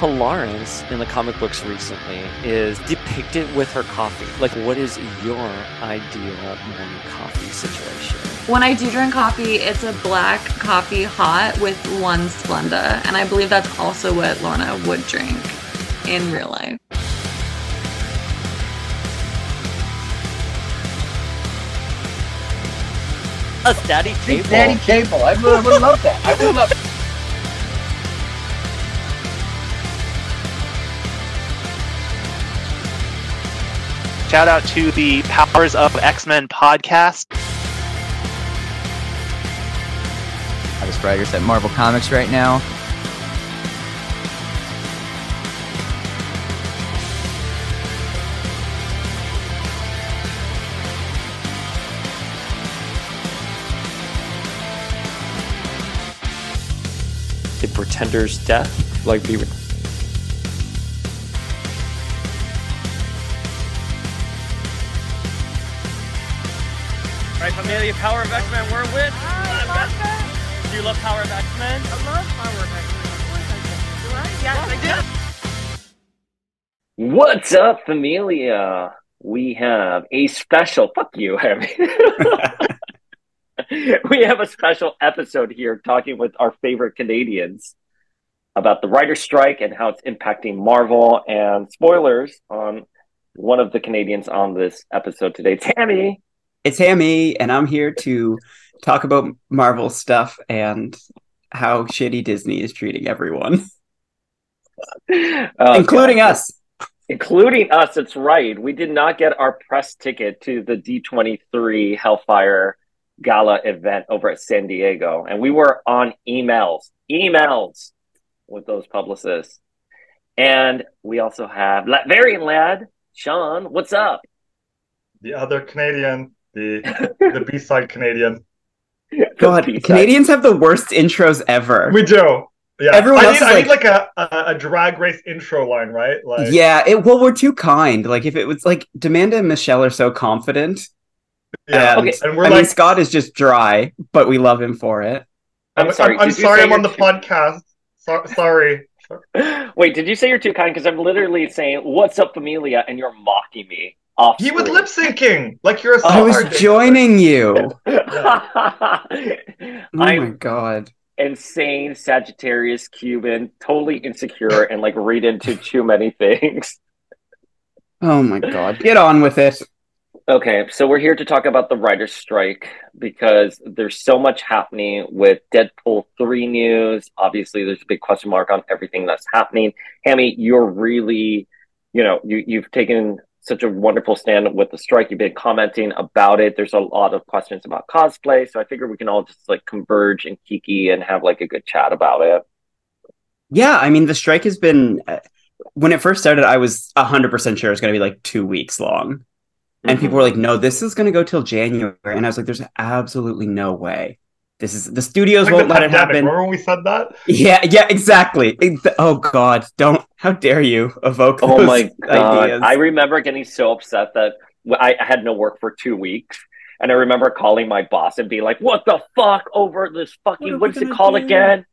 Polaris in the comic books recently is depicted with her coffee. Like, what is your ideal morning coffee situation? When I do drink coffee, it's a black coffee hot with one Splenda. And I believe that's also what Lorna would drink in real life. A daddy cable. Daddy cable. I would, I would love that. I would love. Shout out to the Powers of X Men podcast. I just writers at Marvel Comics right now. The Pretender's death. Like, be. Right, Familia, Power of X-Men, we're with. Do you love Power of X-Men? I love Power of X-Men. Of course I do. Do I? Yes, I do. What's up, familia? We have a special. Fuck you, Harry. we have a special episode here talking with our favorite Canadians about the writer's strike and how it's impacting Marvel and spoilers on one of the Canadians on this episode today, Tammy. It's Hammy, and I'm here to talk about Marvel stuff and how shitty Disney is treating everyone, Oh, including God. us. including us. It's right. We did not get our press ticket to the D23 Hellfire Gala event over at San Diego, and we were on emails, emails with those publicists. And we also have Latverian lad, Sean. What's up? the other Canadian, the the B side Canadian. God, B-side. Canadians have the worst intros ever. We do. Yeah. Everyone I else need, is I need like a, a a drag race intro line, right? Like yeah, it well, we're too kind. Like if it was like Demanda and Michelle are so confident. yeah. and, Okay, and we're I mean, like, Scott is just dry, but we love him for it. I'm I'm, sorry, I'm, I'm sorry, I'm on the you're podcast. So, sorry. Wait, did you say you're too kind? Because I'm literally saying, "What's up, familia?" and you're mocking me off. He was lip syncing like you're a I was joining you. Oh my god. insane Sagittarius Cuban, totally insecure and like read into too many things. Oh my god. Get on with it. Okay, so we're here to talk about the writer's strike because there's so much happening with Deadpool 3 news. Obviously, there's a big question mark on everything that's happening. Hammy, you're really, you know, you, you've taken such a wonderful stand with the strike. You've been commenting about it. There's a lot of questions about cosplay. So I figure we can all just like converge and kiki and have like a good chat about it. Yeah, I mean the strike has been uh, when it first started I was 100% sure it was going to be like 2 weeks long. And Mhm. people were like, "No, this is going to go till January." And I was like, "There's absolutely no way. This is the studios Like won't the let it happen." Remember when we said that? Yeah, yeah, exactly. It- oh god, don't how dare you evoke Oh those my god! ideas. I remember getting so upset that I I had no work for two weeks, and I remember calling my boss and being like, "What the fuck over this fucking we what's it gonna called do?" again?"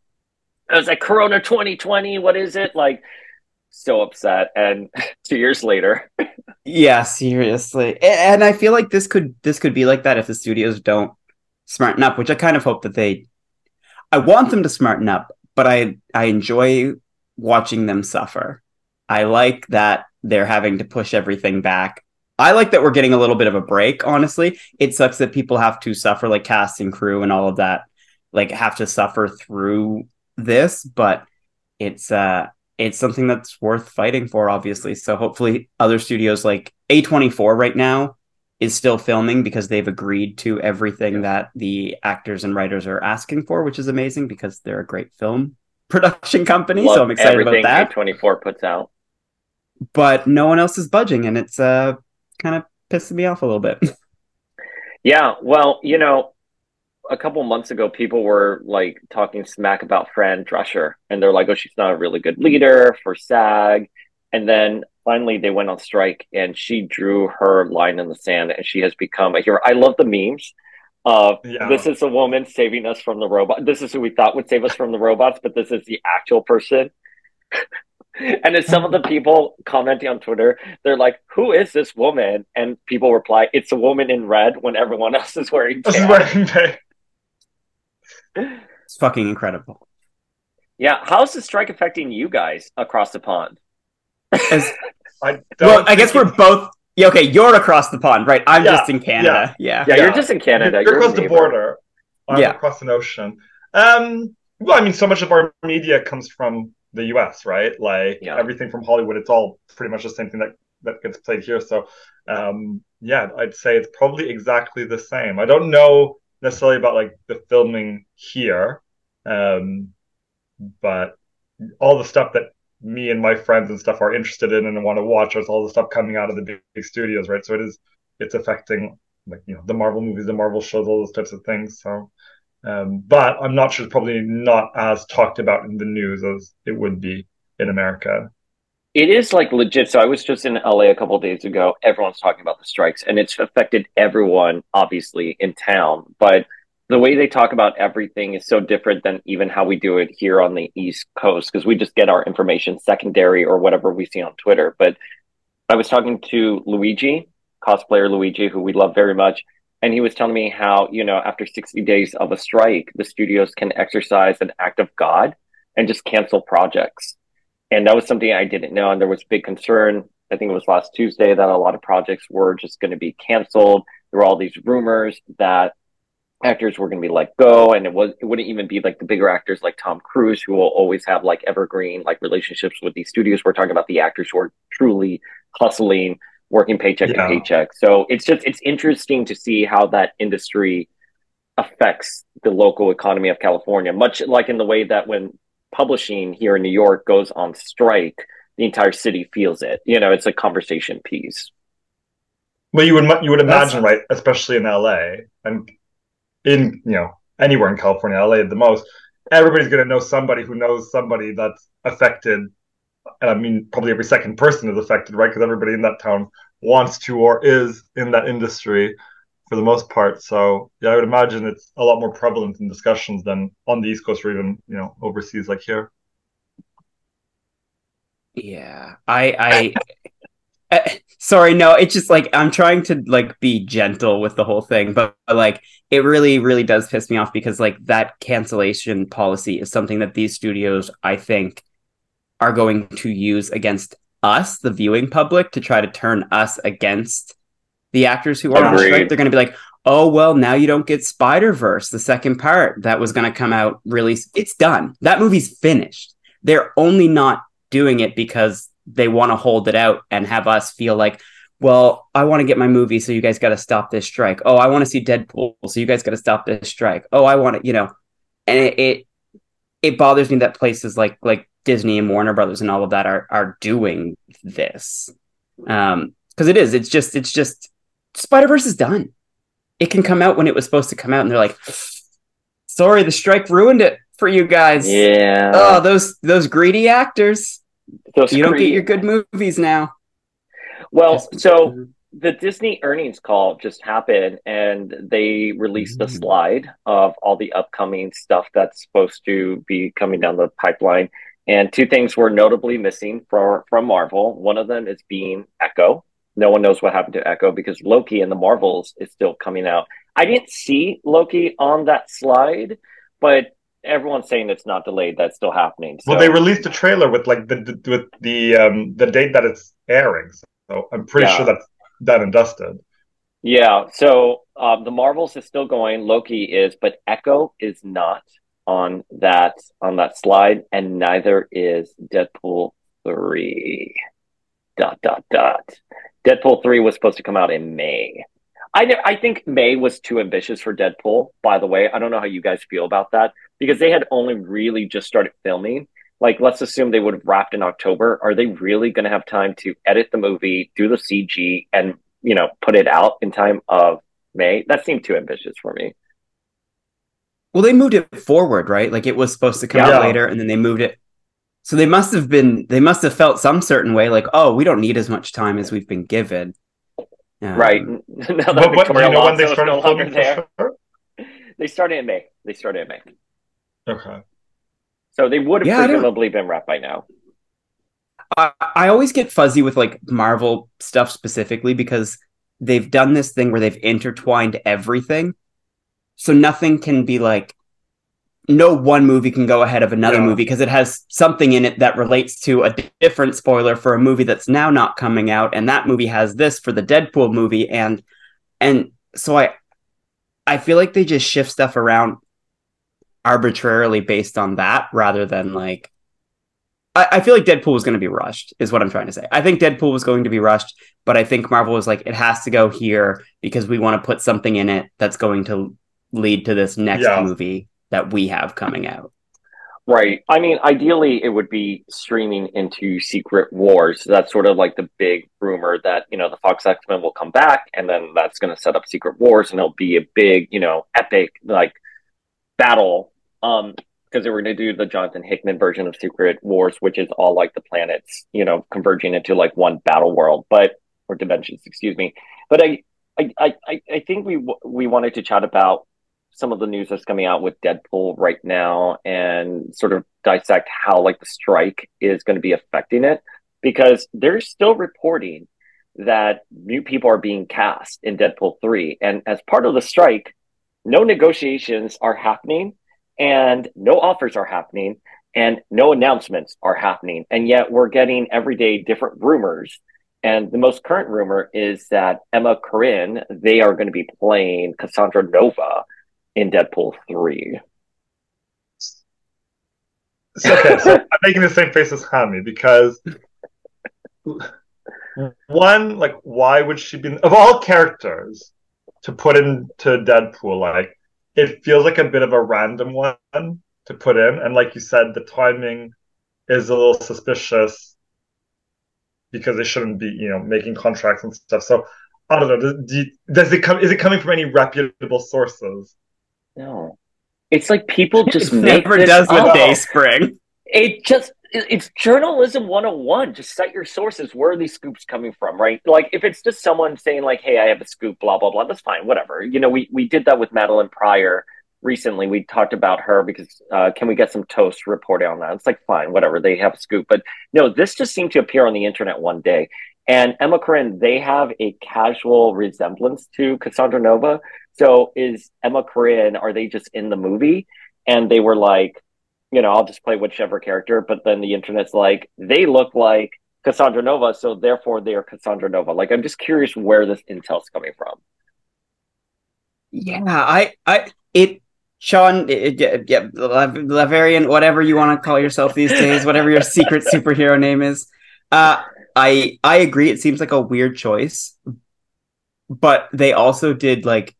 I was like, "Corona 2020. What is it?" Like, so upset. And two years later, Yeah, seriously. And I feel like this could this could be like that if the studios don't smarten up, which I kind of hope that they I want them to smarten up, but I I enjoy watching them suffer. I like that they're having to push everything back. I like that we're getting a little bit of a break, honestly. It sucks that people have to suffer like cast and crew and all of that like have to suffer through this, but it's uh it's something that's worth fighting for, obviously. So hopefully, other studios like A24 right now is still filming because they've agreed to everything that the actors and writers are asking for, which is amazing because they're a great film production company. love so I'm excited about that. A24 puts out. But no one else is budging, and it's uh kind of pissing me off a little bit. Yeah, well, you know, a couple months ago, people were like talking smack about Fran Drescher, and they're like, "Oh, she's not a really good leader for SAG." And then finally, they went on strike, and she drew her line in the sand, and she has become a hero. I love the memes of Yeah. this is a woman saving us from the robot. This is who we thought would save us from the robots, but this is the actual person. And then some of the people commenting on Twitter, they're like, "Who is this woman?" And people reply, "It's a woman in red." When everyone else is wearing This is tan. wearing. It's fucking incredible. Yeah, how's the strike affecting you guys across the pond? As- I don't well, I guess we're both. Yeah, okay, you're across the pond, right? I'm Yeah, just in Canada. Yeah. Yeah, Yeah. you're just in Canada. You're You're across the border. I'm Yeah. across an ocean. Um, well, I mean, so much of our media comes from the U.S., right? Like Yeah. everything from Hollywood, it's all pretty much the same thing that that gets played here. So, um, yeah, I'd say it's probably exactly the same. I don't know necessarily about like the filming here, um, but all the stuff that me and my friends and stuff are interested in and want to watch is all the stuff coming out of the big, big studios, right? So it is it's affecting like you know the Marvel movies, the Marvel shows, all those types of things. So, um, but I'm not sure it's probably not as talked about in the news as it would be in America. It is like legit. So I was just in LA a couple days ago. Everyone's talking about the strikes, and it's affected everyone, obviously, in town. But the way they talk about everything is so different than even how we do it here on the East Coast because we just get our information secondary or whatever we see on Twitter. But I was talking to Luigi, cosplayer Luigi, who we love very much. And he was telling me how, you know, after 60 days of a strike, the studios can exercise an act of God and just cancel projects. And that was something I didn't know. And there was big concern. I think it was last Tuesday that a lot of projects were just going to be canceled. There were all these rumors that actors were going to be let go and it was it wouldn't even be like the bigger actors like Tom Cruise who will always have like evergreen like relationships with these studios we're talking about the actors who are truly hustling working paycheck Yeah. to paycheck so it's just it's interesting to see how that industry affects the local economy of California much like in the way that when publishing here in New York goes on strike the entire city feels it you know it's a conversation piece Well, you would you would That's- imagine, right? Especially in LA and in you know anywhere in California, LA the most. Everybody's going to know somebody who knows somebody that's affected. And I mean, probably every second person is affected, right? Because everybody in that town wants to or is in that industry for the most part. So yeah, I would imagine it's a lot more prevalent in discussions than on the East Coast or even you know overseas like here. Yeah, I, I, uh, sorry, no, it's just like I'm trying to like be gentle with the whole thing, but, but, like it really, really does piss me off because like that cancellation policy is something that these studios, I think, are going to use against us, the viewing public, to try to turn us against the actors who are on strike. They're going to be like, oh well, now you don't get Spider Verse, the second part that was going to come out. Really, it's done. That movie's finished. They're only not doing it because they want to hold it out and have us feel like, well, I want to get my movie, so you guys got to stop this strike. Oh, I want to see Deadpool, so you guys got to stop this strike. Oh, I want to, you know, and it, it it bothers me that places like like Disney and Warner Brothers and all of that are are doing this, um, because it is. It's just it's just Spider Verse is done. It can come out when it was supposed to come out, and they're like, sorry, the strike ruined it for you guys. yeah Oh, those those greedy actors. Those You don't get your good movies now. well so the Disney earnings call just happened and they released a Mm. slide of all the upcoming stuff that's supposed to be coming down the pipeline. And two things were notably missing from from Marvel. One of them is being Echo. No one knows what happened to Echo because Loki and the Marvels is still coming out. I didn't see Loki on that slide, but everyone's saying it's not delayed. That's still happening. Well, they released a trailer with like the, the with the um the date that it's airing. So I'm pretty Yeah. sure that's done and dusted. Yeah, so um, the Marvels is still going. Loki is, but Echo is not on that on that slide, and neither is Deadpool three. Dot dot dot. Deadpool three was supposed to come out in May. I I think May was too ambitious for Deadpool. By the way, I don't know how you guys feel about that because they had only really just started filming. Like, let's assume they would have wrapped in October. Are they really going to have time to edit the movie, do the CG, and you know put it out in time of May? That seemed too ambitious for me. Well, they moved it forward, right? Like it was supposed to come Yeah. out later, and then they moved it. So they must have been. They must have felt some certain way, like, oh, we don't need as much time as we've been given. Um, right now that But what do Victoria you know when they started filming there, they started in May. They started in May, Okay. so they would have Yeah, presumably been wrapped by now. I, I always get fuzzy with like Marvel stuff specifically because they've done this thing where they've intertwined everything. So nothing can be like no one movie can go ahead of another Yeah. movie because it has something in it that relates to a different spoiler for a movie that's now not coming out and that movie has this for the Deadpool movie and and so I I feel like they just shift stuff around arbitrarily based on that rather than like I, I feel like Deadpool was going to be rushed, is what I'm trying to say. I think Deadpool was going to be rushed, but I think Marvel was like, it has to go here because we want to put something in it that's going to lead to this next Yeah. movie that we have coming out. Right. I mean, ideally, it would be streaming into Secret Wars. That's sort of like the big rumor that, you know, the Fox X Men will come back and then that's going to set up Secret Wars and it'll be a big, you know, epic, like, battle. Um, because they were going to do the Jonathan Hickman version of Secret Wars, which is all like the planets, you know, converging into like one battle world, but, or dimensions, excuse me. But I, I, I, I- think we, we wanted to chat about some of the news that's coming out with Deadpool right now and sort of dissect how like the strike is going to be affecting it because they're still reporting that new people are being cast in Deadpool 3 and as part of the strike no negotiations are happening and no offers are happening and no announcements are happening and yet we're getting everyday different rumors and the most current rumor is that Emma Corrin they are going to be playing Cassandra Nova in Deadpool 3. So, okay, so I'm making the same face as Hammy because one, like, why would she be of all characters to put into Deadpool? Like, it feels like a bit of a random one to put in, and like you said, the timing is a little suspicious because they shouldn't be, you know, making contracts and stuff. So I don't know. Does, do you- does it come? Is it coming from any reputable sources? No. It's like people just It make never this does with up. Dayspring. It just it- it's journalism 101. Just cite your sources. Where are these scoops coming from, right? Like if it's just someone saying like, "Hey, I have a scoop," blah blah blah. That's fine. Whatever. You know, we we did that with Madelyne Pryor recently. We talked about her because uh, can we get some toast reporting on that? It's like fine, whatever. They have a scoop, but no, this just seemed to appear on the internet one day. And Emma Corrin, they have a casual resemblance to Cassandra Nova. So is Emma Corrin, are they just in the movie? And they were like, you know, I'll just play whichever character. But then the internet's like, they look like Cassandra Nova, so therefore they are Cassandra Nova. Like, I'm just curious where this intel's coming from. Yeah, I, I, it, Sean, it, yeah, yeah, La- Laverian, whatever you want to call yourself these days, whatever your secret superhero name is. Uh, I, I agree. It seems like a weird choice, but they also did like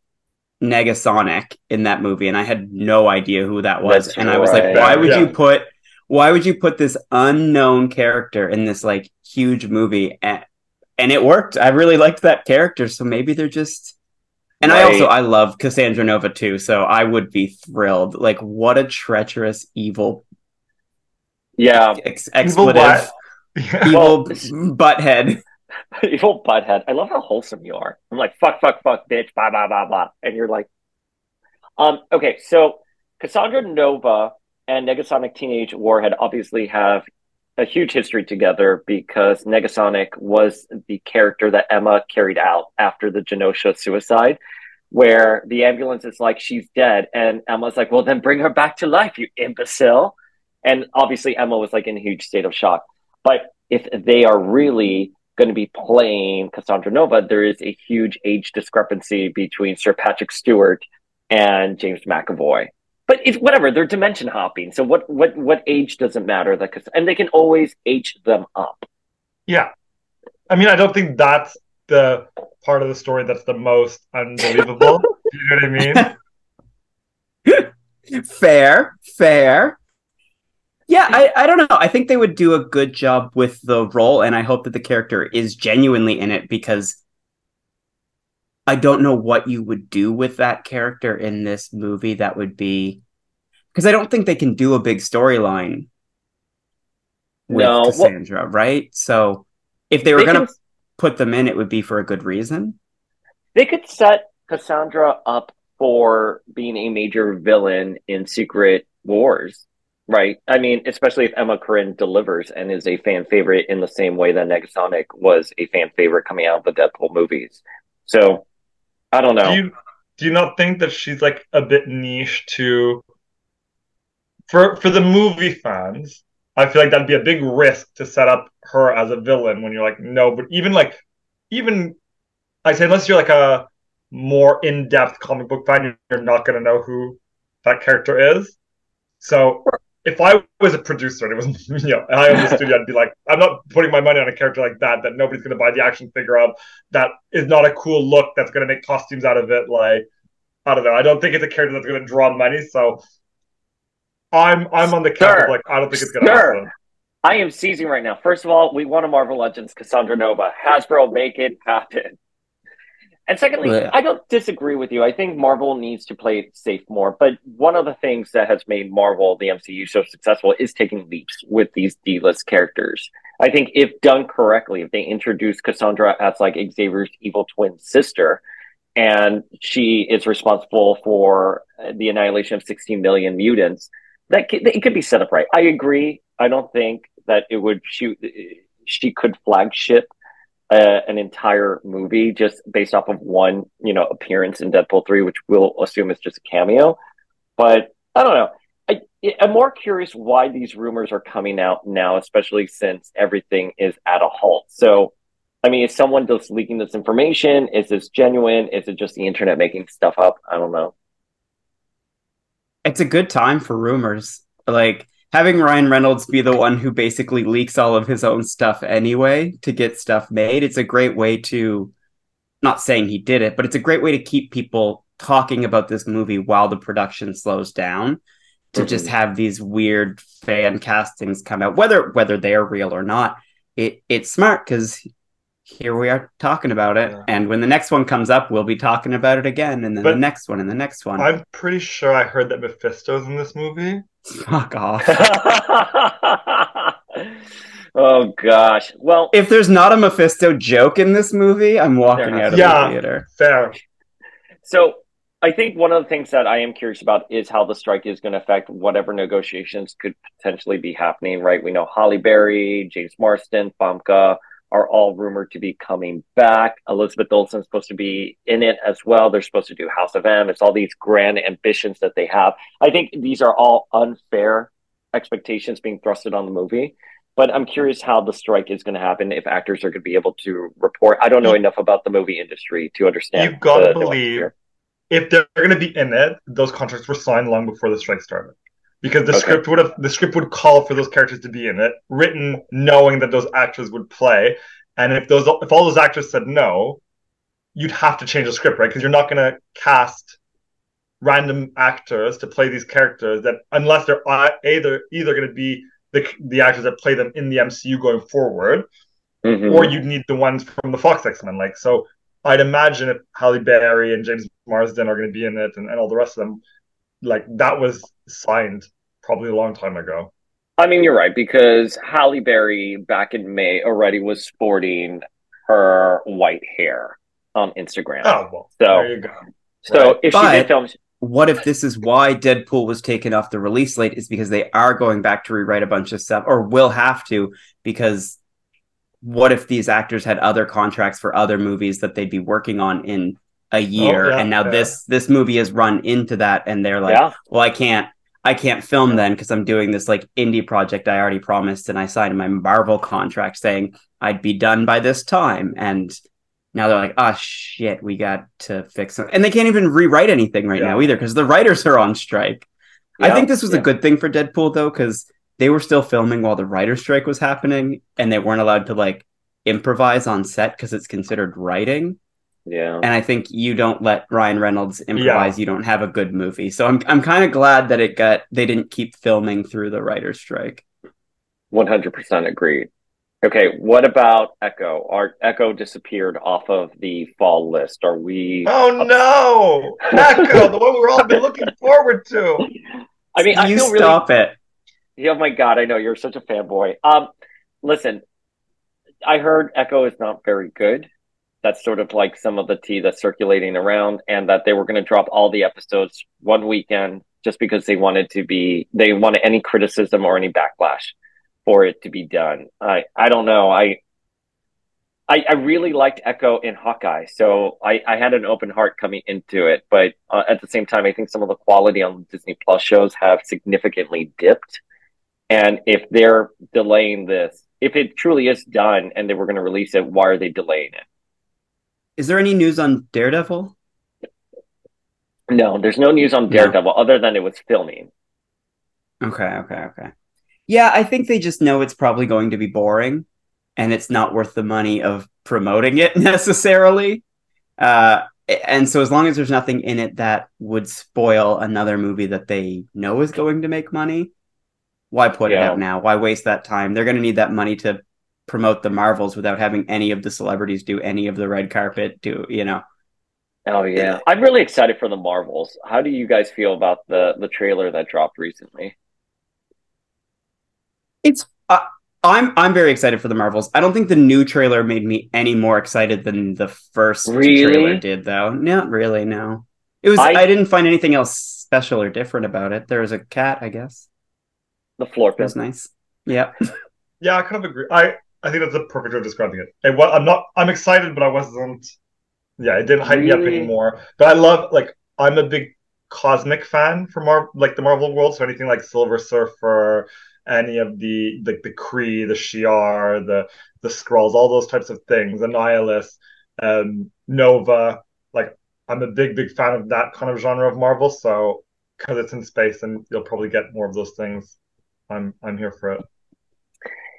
Negasonic in that movie, and I had no idea who that was, That's and I was like, why would Yeah. you put, why would you put this unknown character in this like huge movie? And, and it worked. I really liked that character, so maybe they're just. And I also I love Cassandra Nova too, so I would be thrilled. Like, what a treacherous, evil, Yeah, ex- Evil expletive, what? Yeah. evil Well, butthead. evil butthead. I love how wholesome you are. I'm like, fuck, fuck, fuck, bitch, blah, blah, blah, blah. And you're like, um, okay, so Cassandra Nova and Negasonic Teenage Warhead obviously have a huge history together because Negasonic was the character that Emma carried out after the Genosha suicide, where the ambulance is like, she's dead. And Emma's like, well, then bring her back to life, you imbecile. And obviously, Emma was like in a huge state of shock. But if they are really going to be playing Cassandra Nova, there is a huge age discrepancy between Sir Patrick Stewart and James McAvoy. But if whatever, they're dimension hopping. So what what what age doesn't matter? That and they can always age them up. Yeah. I mean, I don't think that's the part of the story that's the most unbelievable. you know what I mean? fair, fair. Yeah, I, I don't know. I think they would do a good job with the role, and I hope that the character is genuinely in it because I don't know what you would do with that character in this movie that would be because I don't think they can do a big storyline with No, well- Cassandra, right? So if they were They gonna can- put them in, it would be for a good reason. They could set Cassandra up for being a major villain in Secret Wars. Right? I mean, especially if Emma Corrin delivers and is a fan favorite in the same way that Negasonic was a fan favorite coming out of the Deadpool movies. So, I don't know. Do you do you not think that she's like a bit niche to for for the movie fans? I feel like that'd be a big risk to set up her as a villain when you're like, no, but even like even I say unless you're like a more in-depth comic book fan, you're not gonna know who that character is. So if I was a producer and it was you know I owned the studio, I'd be like, I'm not putting my money on a character like that that nobody's gonna buy the action figure of. That is not a cool look. That's gonna make costumes out of it. Like I don't know. I don't think it's a character that's gonna draw money. So I'm I'm on the camp like I don't think it's gonna Sir. happen. I am seizing right now. First of all, we want a Marvel Legends Cassandra Nova. Hasbro, make it happen. And secondly, Yeah. I don't disagree with you. I think Marvel needs to play it safe more. But one of the things that has made Marvel, the MCU, so successful is taking leaps with these D list characters. I think if done correctly, if they introduce Cassandra as like Xavier's evil twin sister, and she is responsible for the annihilation of 16 million mutants, that could, it could be set up right. I agree. I don't think that it would she she could flagship uh, an entire movie just based off of one you know appearance in Deadpool three, which we'll assume is just a cameo. But I don't know. I, I'm more curious why these rumors are coming out now, especially since everything is at a halt. So, I mean, is someone just leaking this information? Is this genuine? Is it just the internet making stuff up? I don't know. It's a good time for rumors. Like having Ryan Reynolds be the one who basically leaks all of his own stuff anyway to get stuff made. It's a great way to not saying he did it, but it's a great way to keep people talking about this movie while the production slows down. To just Mhm. have these weird fan castings come out, whether whether they are real or not, it it's smart because here we are talking about it, Yeah. and when the next one comes up, we'll be talking about it again, and then But the next one, and the next one. I'm pretty sure I heard that Mephisto's in this movie. Fuck off. oh gosh. Well, if there's not a Mephisto joke in this movie, I'm walking out of Yeah. the theater. Fair. So I think one of the things that I am curious about is how the strike is going to affect whatever negotiations could potentially be happening, right? We know Halle Berry, James Marsden, Famke are all rumored to be coming back. Elizabeth Olsen's supposed to be in it as well. They're supposed to do House of M. It's all these grand ambitions that they have. I think these are all unfair expectations being thrusted on the movie. But I'm curious how the strike is going to happen if actors are going to be able to report. I don't know enough about the movie industry to understand. You've got to believe if they're going to be in it, those contracts were signed long before the strike started. Because the Okay. script would have the script would call for those characters to be in it, written knowing that those actors would play. And if those if all those actors said no, you'd have to change the script, right? Because you're not going to cast random actors to play these characters that unless they're either either going to be the the actors that play them in the MCU going forward, Mhm. or you'd need the ones from the Fox X Men. Like so, I'd imagine if Halle Berry and James Marsden are going to be in it, and, and all the rest of them, like that was signed probably a long time ago. I mean, you're right because Halle Berry back in May already was sporting her white hair on Instagram. Oh well, So- there you go. so right. if she did film, What if this is why Deadpool was taken off the release slate? Is because they are going back to rewrite a bunch of stuff, or will have to, because what if these actors had other contracts for other movies that they'd be working on in a oh, year, yeah, and now yeah. this this movie has run into that, and they're like, yeah, well, I can't. I can't film then because I'm doing this like indie project I already promised and I signed my Marvel contract saying I'd be done by this time. And now they're like, oh shit, we got to fix it. And they can't even rewrite anything right now either because the writers are on strike. I think this was a good thing for Deadpool though, because they were still filming while the writer's strike was happening and they weren't allowed to like improvise on set because it's considered writing. Yeah. And I think you don't let Ryan Reynolds improvise, you don't have a good movie. So I'm I'm kind of glad that it got they didn't keep filming through the writer's strike. One hundred percent agreed. Okay, what about Echo? Our Echo disappeared off of the fall list. Are we? Oh no, Echo, the one we've all been looking forward to. I mean, I you feel really stop it. Yeah, oh my God, I know you're such a fanboy. Um, listen, I heard Echo is not very good. That's sort of like some of the tea that's circulating around, and that they were going to drop all the episodes one weekend just because they wanted to be they wanted any criticism or any backlash for it to be done. I I don't know. I I, I really liked Echo in Hawkeye, so I, I had an open heart coming into it. But uh, at the same time, I think some of the quality on Disney Plus shows have significantly dipped. And if they're delaying this, if it truly is done and they were going to release it, why are they delaying it? Is there any news on Daredevil? No, there's no news on Daredevil no. other than it was filming. Okay, okay, okay. Yeah, I think they just know it's probably going to be boring and it's not worth the money of promoting it necessarily. Uh, and so as long as there's nothing in it that would spoil another movie that they know is going to make money, why put yeah. it out now? Why waste that time? They're going to need that money to promote the Marvels without having any of the celebrities do any of the red carpet do, you know. Oh yeah. I'm really excited for the Marvels. How do you guys feel about the the trailer that dropped recently? It's uh, I'm I'm very excited for the Marvels. I don't think the new trailer made me any more excited than the first really? trailer did, though. Not really. No, it was. I, I, didn't find anything else special or different about it. There was a cat, I guess. The floor pit was nice. Yeah. yeah, I kind of agree. I I think that's a perfect way of describing it. And what I'm not. I'm excited, but I wasn't. Yeah, it didn't hype really? me up anymore. But I love like I'm a big cosmic fan for Mar like the Marvel world. So anything like Silver Surfer any of the the, the Kree, the Shi'ar, the the Skrulls, all those types of things, Annihilus, um, Nova. Like I'm a big big fan of that kind of genre of Marvel. So because it's in space and you'll probably get more of those things, I'm I'm here for it.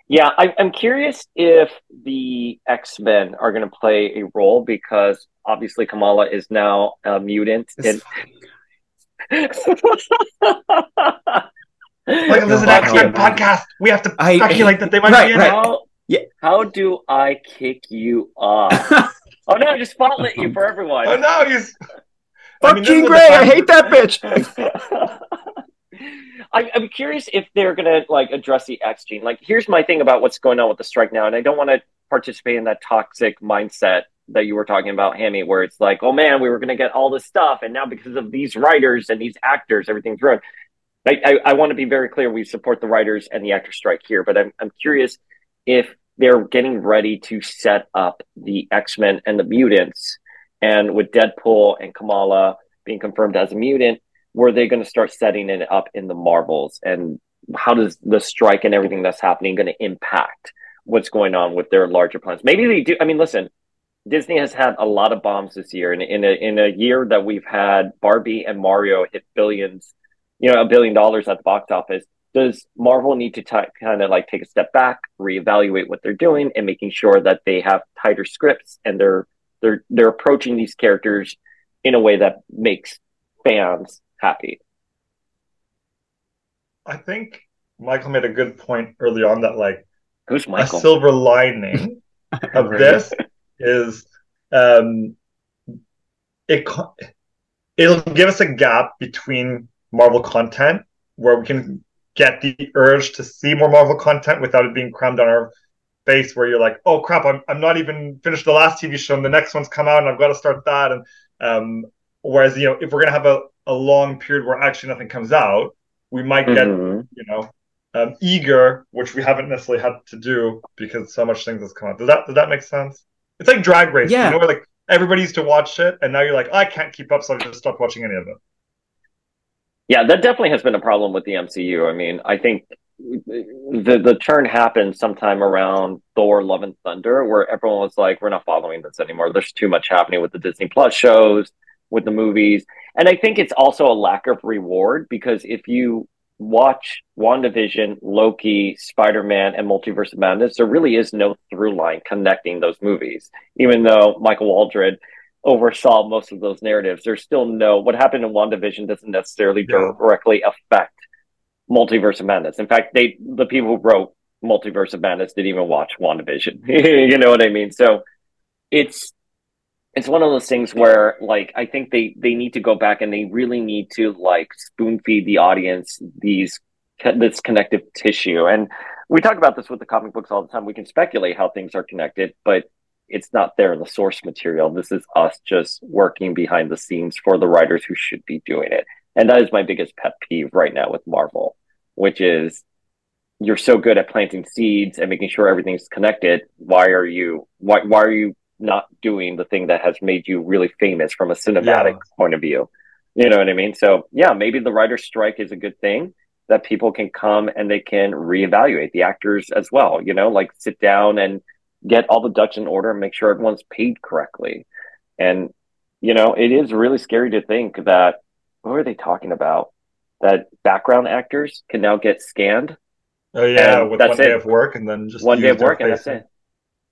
Yeah, I, am curious if the X Men are going to play a role because obviously Kamala is now a mutant. And... Like there's an X Men podcast. We have to I, speculate that they might right, be in right. How, yeah. how do I kick you off? oh no, just spotlight you for everyone. Oh no, he's Fuck I mean, Jean Grey, I hate that bitch. I, am curious if they're gonna like address the X gene. Like, here's my thing about what's going on with the strike now, and I don't want to participate in that toxic mindset that you were talking about, Hammy, where it's like, oh man, we were gonna get all this stuff, and now because of these writers and these actors, everything's ruined. I, I, I want to be very clear. We support the writers and the actor strike here, but I'm, I'm curious if they're getting ready to set up the X Men and the mutants, and with Deadpool and Kamala being confirmed as a mutant, were they going to start setting it up in the Marvels? And how does the strike and everything that's happening going to impact what's going on with their larger plans? Maybe they do. I mean, listen, Disney has had a lot of bombs this year, and in a in a year that we've had Barbie and Mario hit billions you know, a billion dollars at the box office. Does Marvel need to t- kind of like take a step back, reevaluate what they're doing, and making sure that they have tighter scripts and they're they're they're approaching these characters in a way that makes fans happy? I think Michael made a good point early on that like Who's Michael? a silver lining of this is um it it'll give us a gap between Marvel content where we can get the urge to see more Marvel content without it being crammed on our face where you're like, oh crap, I'm, I'm not even finished the last TV show and the next one's come out and I've got to start that. And um, whereas, you know, if we're going to have a, a long period where actually nothing comes out, we might get, mm-hmm. you know, um, eager, which we haven't necessarily had to do because so much things has come out. Does that, does that make sense? It's like drag race, yeah. you know, where like everybody used to watch it and now you're like, I can't keep up. So I just stopped watching any of it. Yeah, that definitely has been a problem with the MCU. I mean, I think the the turn happened sometime around Thor: Love and Thunder, where everyone was like, "We're not following this anymore. There's too much happening with the Disney Plus shows, with the movies." And I think it's also a lack of reward because if you watch WandaVision, Loki, Spider Man, and Multiverse of Madness, there really is no through line connecting those movies. Even though Michael Waldron oversaw most of those narratives. There's still no what happened in WandaVision doesn't necessarily yeah. directly affect Multiverse of Madness. In fact, they the people who wrote Multiverse of Madness didn't even watch WandaVision. you know what I mean? So it's it's one of those things where like I think they they need to go back and they really need to like spoon feed the audience these this connective tissue and we talk about this with the comic books all the time we can speculate how things are connected but it's not there in the source material. This is us just working behind the scenes for the writers who should be doing it. And that is my biggest pet peeve right now with Marvel, which is you're so good at planting seeds and making sure everything's connected. Why are you why why are you not doing the thing that has made you really famous from a cinematic Yeah. point of view? You know what I mean? So yeah, maybe the writer's strike is a good thing that people can come and they can reevaluate the actors as well, you know, like sit down and get all the ducks in order and make sure everyone's paid correctly. And you know, it is really scary to think that what are they talking about? That background actors can now get scanned Oh yeah, with one day it. of work and then just one day of work and that's it.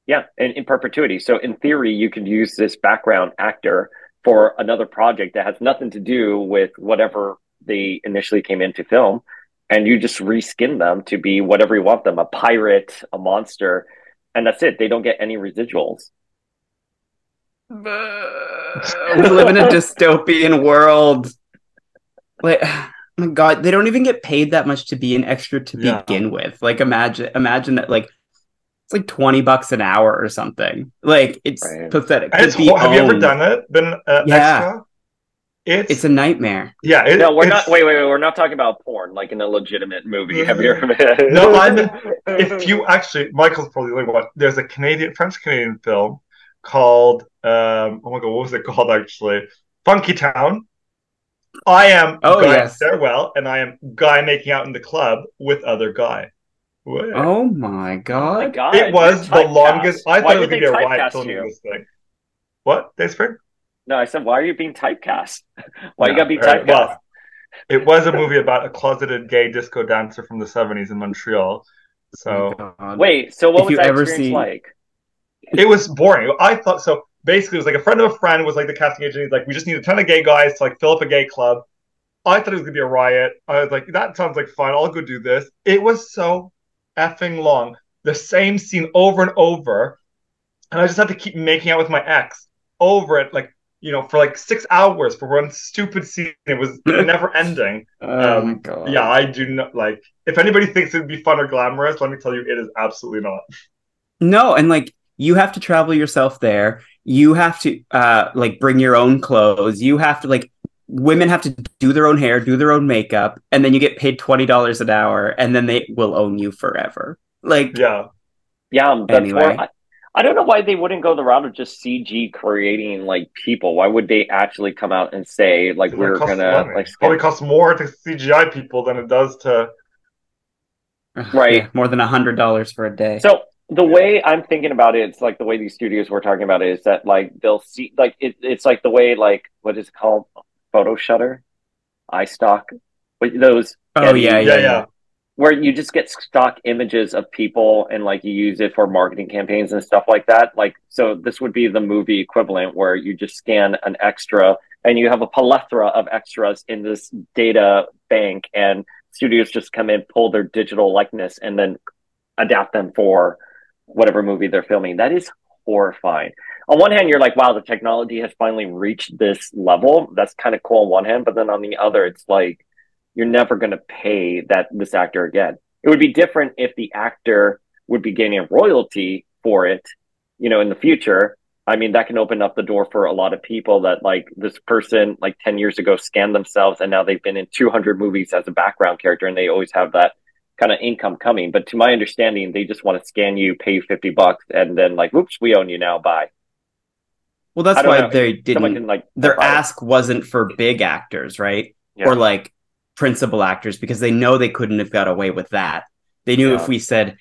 Yeah, in, in perpetuity. So in theory, you could use this background actor for another project that has nothing to do with whatever they initially came in to film, and you just reskin them to be whatever you want them—a pirate, a monster, and that's it. They don't get any residuals. we live in a dystopian world. Like, oh my God, they don't even get paid that much to be an extra to Yeah. begin with. Like, imagine, imagine that. Like, it's like twenty bucks an hour or something. Like, it's Right. pathetic. It's, be ho- have you ever done it? Been uh, Yeah. extra? It's, It's a nightmare. yeah. It, no, we're not. Wait, wait, wait. We're not talking about porn, like in a legitimate movie. Have you ever? No, I'm- if you actually, Michael's probably the only one. There's a Canadian, French Canadian film called, um, oh my god, what was it called actually? Funkytown. I am Oh, guy yes. farewell, and I am guy making out in the club with other guy. What? Oh my Oh my God. God, it was the longest. typecast. I thought it was gonna be a riot typecast filming you? this thing. What? Dayspring? No, I said, why are you being typecast? Why you No, gotta be all right, typecast? well, it was a movie about a closeted gay disco dancer from the 70s in Montreal. Oh so Oh. Wait, so what If was you that ever experience see- like? it was boring. I thought so. Basically, it was like a friend of a friend was like the casting agent. He's like, we just need a ton of gay guys to like fill up a gay club. I thought it was gonna be a riot. I was like, that sounds like fun. I'll go do this. It was so effing long. The same scene over and over, and I just had to keep making out with my ex over it, like you know, for like six hours for one stupid scene. It was never ending. Oh Um, my God. Yeah, I do not like. If anybody thinks it'd be fun or glamorous, let me tell you, it is absolutely not. No, and like you have to travel yourself there. You have to uh like bring your own clothes. You have to like women have to do their own hair, do their own makeup, and then you get paid twenty dollars an hour, and then they will own you forever. Like Yeah. Yeah, that's Anyway. I, I don't know why they wouldn't go the route of just CG creating like people. Why would they actually come out and say like It we're gonna money. like probably scan- costs more to CGI people than it does to. Right. yeah, more than a hundred dollars for a day. So the way I'm thinking about it, it's like the way these studios were talking about it is that like they'll see like it, it's like the way like what is it called photo shutter, iStock, But those oh yeah, yeah, Yeah, yeah. yeah. where you just get stock images of people and like you use it for marketing campaigns and stuff like that. Like so this would be the movie equivalent where you just scan an extra and you have a plethora of extras in this data bank and studios just come in, pull their digital likeness and then adapt them for whatever movie they're filming. That is horrifying. On one hand, you're like, wow, the technology has finally reached this level. That's kind of cool on one hand, but then on the other, it's like you're never going to pay that this actor again. It would be different if the actor would be getting a royalty for it, you know, in the future. I mean, that can open up the door for a lot of people that like this person like 10 years ago scanned themselves and now they've been in 200 movies as a background character and they always have that kind of income coming. But to my understanding, they just want to scan you, pay you 50 bucks, and then like, whoops, we own you now. Bye. Well, that's why know. they Someone didn't. like Their ask wasn't for big actors, right? Yeah. Or like principal actors, because they know they couldn't have got away with that. They knew Yeah. if we said,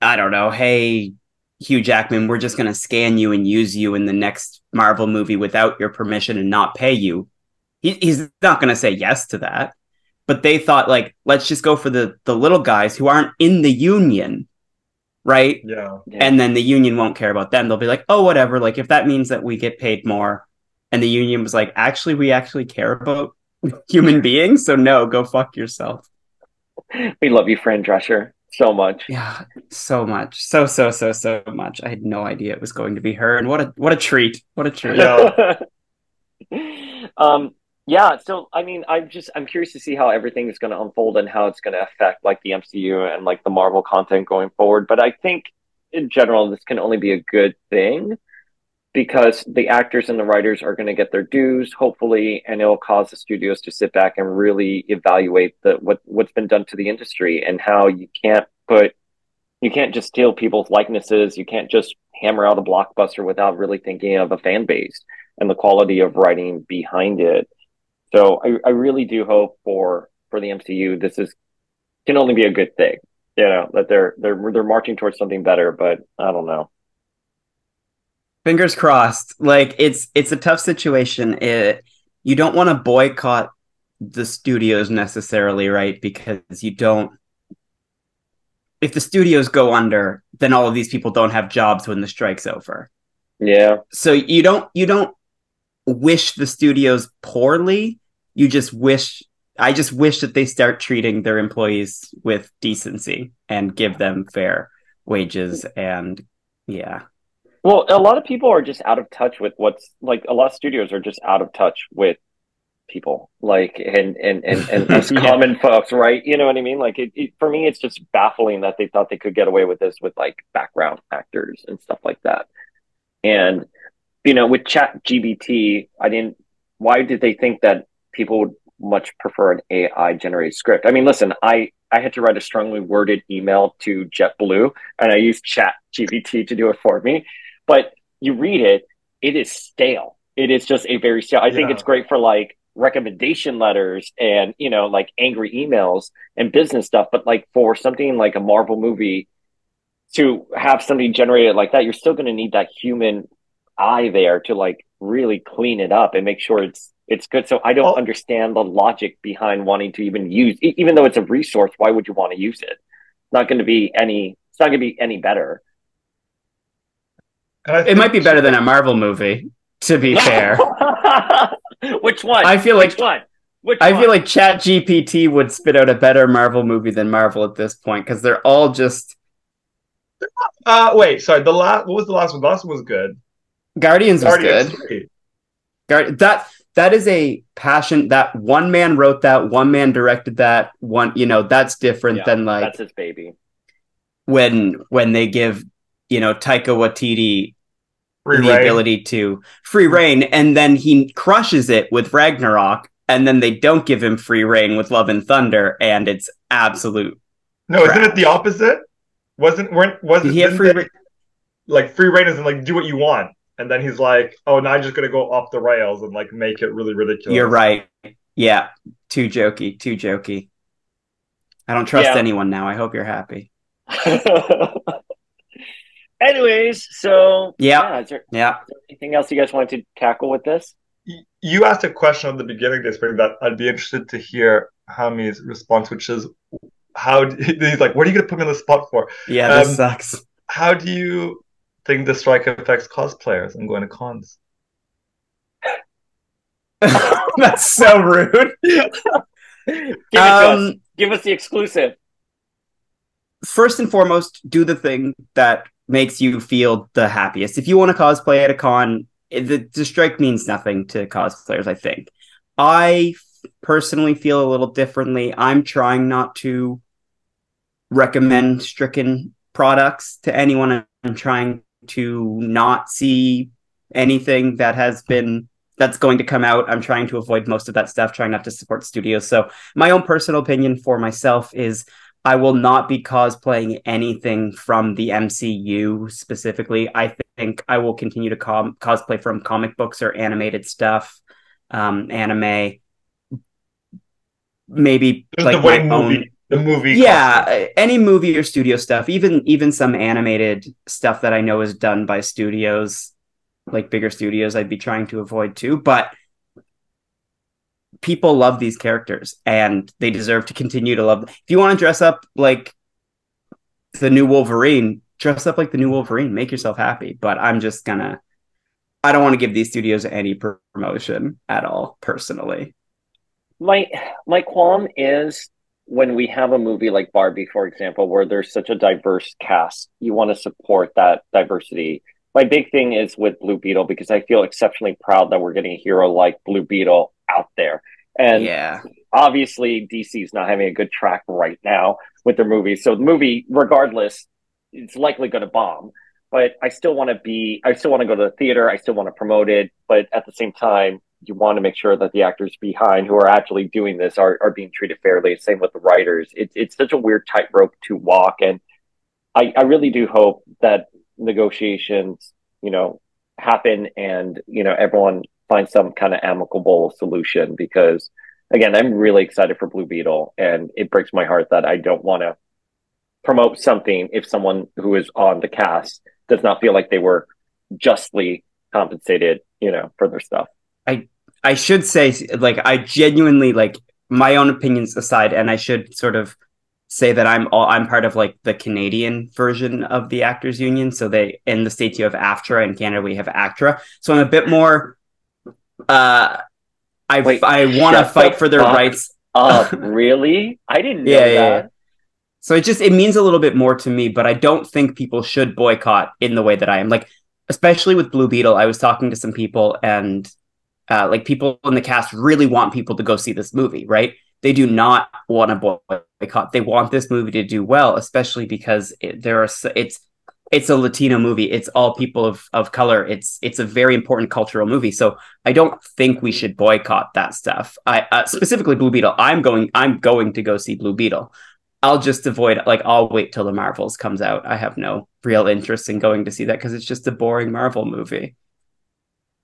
I don't know, hey, Hugh Jackman, we're just going to scan you and use you in the next Marvel movie without your permission and not pay you. He, he's not going to say yes to that. But they thought, like, let's just go for the the little guys who aren't in the union, right? Yeah. Yeah. and then the union won't care about them. They'll be like, oh, whatever. Like, if that means that we get paid more, and the union was like, actually, we actually care about human beings, so no, go fuck yourself. we love you, Fran Drescher, so much. Yeah, so much, so so so so much. I had no idea it was going to be her, and what a what a treat, what a treat. Yeah. um yeah so i mean i'm just i'm curious to see how everything is going to unfold and how it's going to affect like the mcu and like the marvel content going forward but i think in general this can only be a good thing because the actors and the writers are going to get their dues, hopefully, and it'll cause the studios to sit back and really evaluate the what what's been done to the industry and how you can't put you can't just steal people's likenesses. You can't just hammer out a blockbuster without really thinking of a fan base and the quality of writing behind it. So I, I really do hope for for the MCU this is can only be a good thing. You know that they're they're they're marching towards something better, but I don't know. Fingers crossed. Like it's it's a tough situation. It you don't want to boycott the studios necessarily, right? Because you don't if the studios go under, then all of these people don't have jobs when the strike's over. Yeah. So you don't you don't wish the studios poorly. You just wish I just wish that they start treating their employees with decency and give them fair wages and yeah. Well, a lot of people are just out of touch with what's like a lot of studios are just out of touch with people like and and and, and us Yeah. common folks right you know what i mean like it, it, for me it's just baffling that they thought they could get away with this with like background actors and stuff like that and you know with chat gpt i didn't why did they think that people would much prefer an ai generated script? I mean listen i i had to write a strongly worded email to jetblue and i used chat gpt to do it for me. But you read it it is stale. It is just a very stale. I think it's great for like recommendation letters and you know like angry emails and business stuff. But like for something like a marvel movie to have something generated like that you're still going to need that human eye there to like really clean it up and make sure it's it's good so i don't Oh. understand the logic behind wanting to even use even though it's a resource why would you want to use it it's not going to be any it's not going to be any better It might be better than a Marvel movie, to be fair. which one I feel like which one which I one? feel like Chat GPT would spit out a better Marvel movie than Marvel at this point because they're all just Uh, wait, sorry. The last, what was the last one? The last one was good. Guardians was good. Guard- that that is a passion that one man wrote that, one man directed that, one you know, that's different Yeah, than like that's his baby when when they give, you know, Taika Waititi Free the reign. ability to free reign and then he crushes it with Ragnarok and then they don't give him free reign with Love and Thunder and it's absolute No, isn't it the opposite? Wasn't weren't wasn't he have didn't free they- reign? like free reign is in like do what you want, and then he's like, oh, now I'm just gonna go off the rails and like make it really ridiculous. You're right. Yeah. Too jokey. Too jokey. I don't trust Yeah. anyone now. I hope you're happy. Anyways, so Yeah. is there, Yeah. is there anything else you guys wanted to tackle with this? You asked a question at the beginning, this spring that I'd be interested to hear Hammy's response, which is how d- he's like, what are you gonna put me on the spot for? Yeah, this Um, sucks. How do you think the strike affects cosplayers and going to cons? That's so rude. Give it to us. Um, Give us the exclusive. first and foremost, do the thing that makes you feel the happiest. If you want to cosplay at a con, the, the strike means nothing to cosplayers, I think. I personally feel a little differently. I'm trying not to recommend stricken products to anyone. I'm trying to not see anything that has been that's going to come out. I'm trying to avoid most of that stuff, trying not to support studios. So my own personal opinion for myself is I will not be cosplaying anything from the MCU specifically. I think I will continue to com- cosplay from comic books or animated stuff, um, anime. Maybe Just like the my own movie, the movie. yeah costume. uh, any movie or studio stuff even even some animated stuff that i know is done by studios like bigger studios i'd be trying to avoid too but people love these characters and they deserve to continue to love them. if you want to dress up like the new wolverine dress up like the new wolverine make yourself happy but i'm just gonna i don't want to give these studios any promotion at all personally My my qualm is when we have a movie like Barbie, for example, where there's such a diverse cast, you want to support that diversity. My big thing is with Blue Beetle because I feel exceptionally proud that we're getting a hero like Blue Beetle out there. And yeah obviously DC's not having a good track right now with their movies. So the movie, regardless, it's likely going to bomb. but I still want to be, I still want to go to the theater. I still want to promote it. But at the same time, you want to make sure that the actors behind who are actually doing this are, are being treated fairly. Same with the writers. It's, it's such a weird tightrope to walk. And I, I really do hope that negotiations, you know, happen and, you know, everyone finds some kind of amicable solution because again, I'm really excited for Blue Beetle and it breaks my heart that I don't want to promote something if someone who is on the cast does not feel like they were justly compensated, you know, for their stuff. I should say like I genuinely like my own opinions aside, and I should sort of say that I'm all I'm part of like the Canadian version of the actors union. So they in the states you have AFTRA in Canada we have ACTRA. So I'm a bit more uh I Wait, I want to fight for their rights. Uh, really? I didn't know Yeah, yeah, yeah. So it just it means a little bit more to me, but I don't think people should boycott in the way that I am. Like especially with Blue Beetle, I was talking to some people and uh, like people in the cast really want people to go see this movie, right? They do not want to boycott. They want this movie to do well, especially because it, there are it's it's a Latino movie. It's all people of, of color. It's it's a very important cultural movie. So I don't think we should boycott that stuff. I uh, specifically Blue Beetle. I'm going. I'm going to go see Blue Beetle. I'll just avoid like I'll wait till the Marvels comes out. I have no real interest in going to see that because it's just a boring Marvel movie.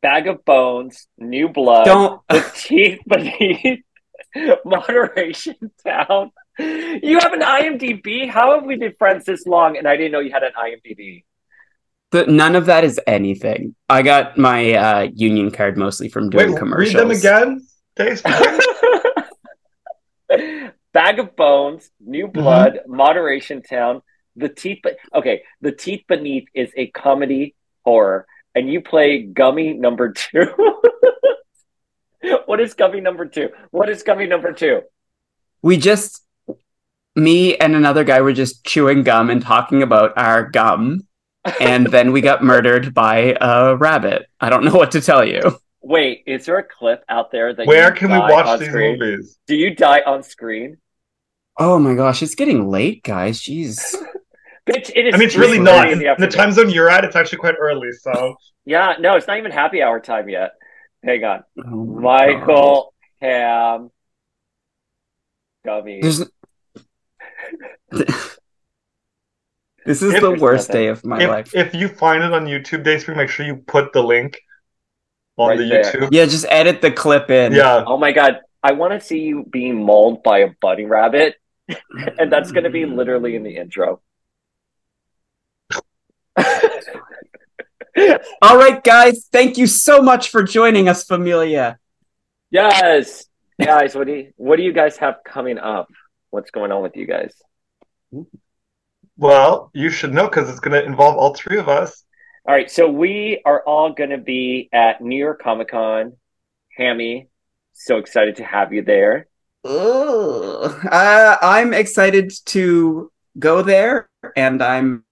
Bag of Bones, New Blood, Don't The Teeth Beneath, Moderation Town. You have an IMDb? How have we been friends this long and I didn't know you had an IMDb? the, none of that is anything. I got my uh, union card mostly from doing Wait, read them again. Dave? Bag of Bones, New Blood, Moderation Town, The Teeth. But okay, The Teeth Beneath is a comedy horror, and you play Gummy Number Two. what is Gummy Number Two? What is Gummy Number Two? We just me and another guy were just chewing gum and talking about our gum, and then we got murdered by a rabbit. I don't know what to tell you. Wait, is there a clip out there that Where you can we die watch on these screen? movies? Do you die on screen? Oh my gosh, it's getting late, guys. Jeez. Bitch, it is. I mean, it's really not. in In the the time zone you're at, it's actually quite early. So Yeah, no, it's not even happy hour time yet. Hang on, Oh my God. Michael Ham Gummy. There's... this is If- the worst day of my if, life. if you find it on YouTube, Dayspring, make sure you put the link on Right the there. YouTube. Yeah, just edit the clip in. Yeah. Oh my god, I want to see you being mauled by a bunny rabbit, and that's going to be literally in the intro. All right, guys. Thank you so much for joining us, Familia. yes, guys, what do you what do you guys have coming up? What's going on with you guys? Well, you should know because it's going to involve all three of us. All right, so we are all going to be at New York Comic Con. Hammy, so excited to have you there. Ugh. Uh, I'm excited to go there, and I'm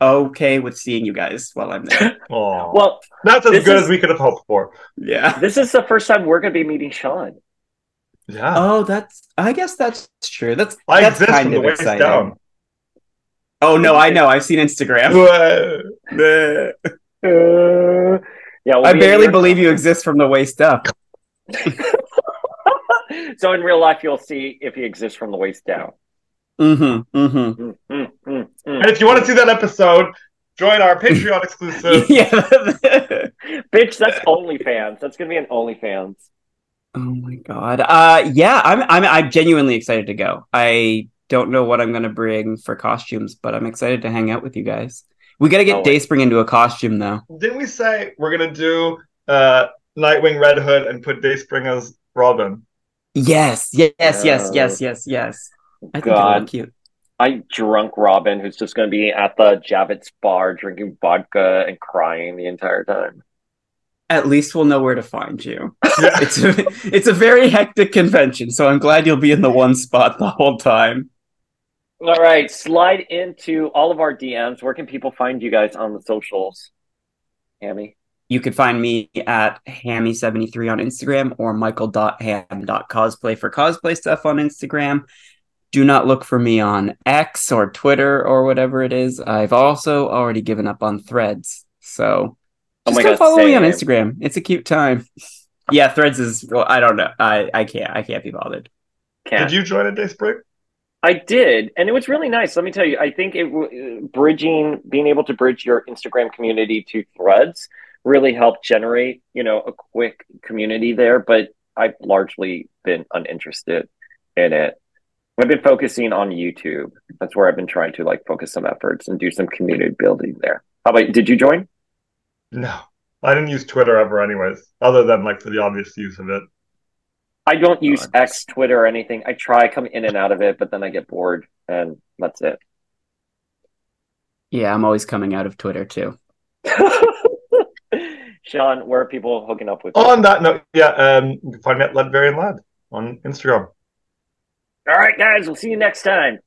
okay with seeing you guys while I'm there. Aw. Well, that's as good is- as we could have hoped for. yeah. this is the first time we're going to be meeting Sean. Yeah. Oh, that's. I guess that's true. That's I that's exist kind from of waist exciting. down. Oh no, I know. I've seen Instagram. Uh, yeah, we'll I be barely New York believe you exist from the waist up. so in real life, you'll see if he exists from the waist down. Mm-hmm. Mm-hmm. Mm, mm, mm, mm. And if you want to see that episode, join our Patreon exclusive. yeah. Bitch, that's OnlyFans. That's gonna be an OnlyFans. oh my god. Uh, yeah. I'm. I'm. I'm genuinely excited to go. I don't know what I'm gonna bring for costumes, but I'm excited to hang out with you guys. We gotta get Oh. Dayspring into a costume though. Didn't we say we're going to do uh, Nightwing Red Hood and put Dayspring as Robin? Yes. Yes. Yes. Yes. Yes. Yes. Yes. I God, look cute. I drunk Robin, who's just gonna be at the Javits bar drinking vodka and crying the entire time. At least we'll know where to find you. Yeah. It's a, it's a very hectic convention, so I'm glad you'll be in the one spot the whole time. All right, slide into all of our DMs. Where can people find you guys on the socials? Hammy. You could find me at Hammy73 on Instagram or michael.ham.cosplay for cosplay stuff on Instagram. Do not look for me on X or Twitter or whatever it is. I've also already given up on Threads, so Oh just my go God, follow me on. Instagram. It's a cute time. Yeah, Threads is. Well, I don't know. I I can't. I can't be bothered. Can't. Did you join a Dayspring? I did, and it was really nice. Let me tell you, I think it bridging, being able to bridge your Instagram community to Threads, really helped generate, you know, a quick community there. But I've largely been uninterested in it. I've been focusing on YouTube. That's where I've been trying to like focus some efforts and do some community building there. How about? Did you join? No, I didn't use Twitter ever, anyways. Other than like for the obvious use of it. I don't use God. X, Twitter, or anything. I try come in and out of it, but then I get bored, and that's it. Yeah, I'm always coming out of Twitter too. Sean, where are people hooking up with you? On that note, yeah, um, you can find me at Latverian Lad on Instagram. All right, guys, we'll see you next time.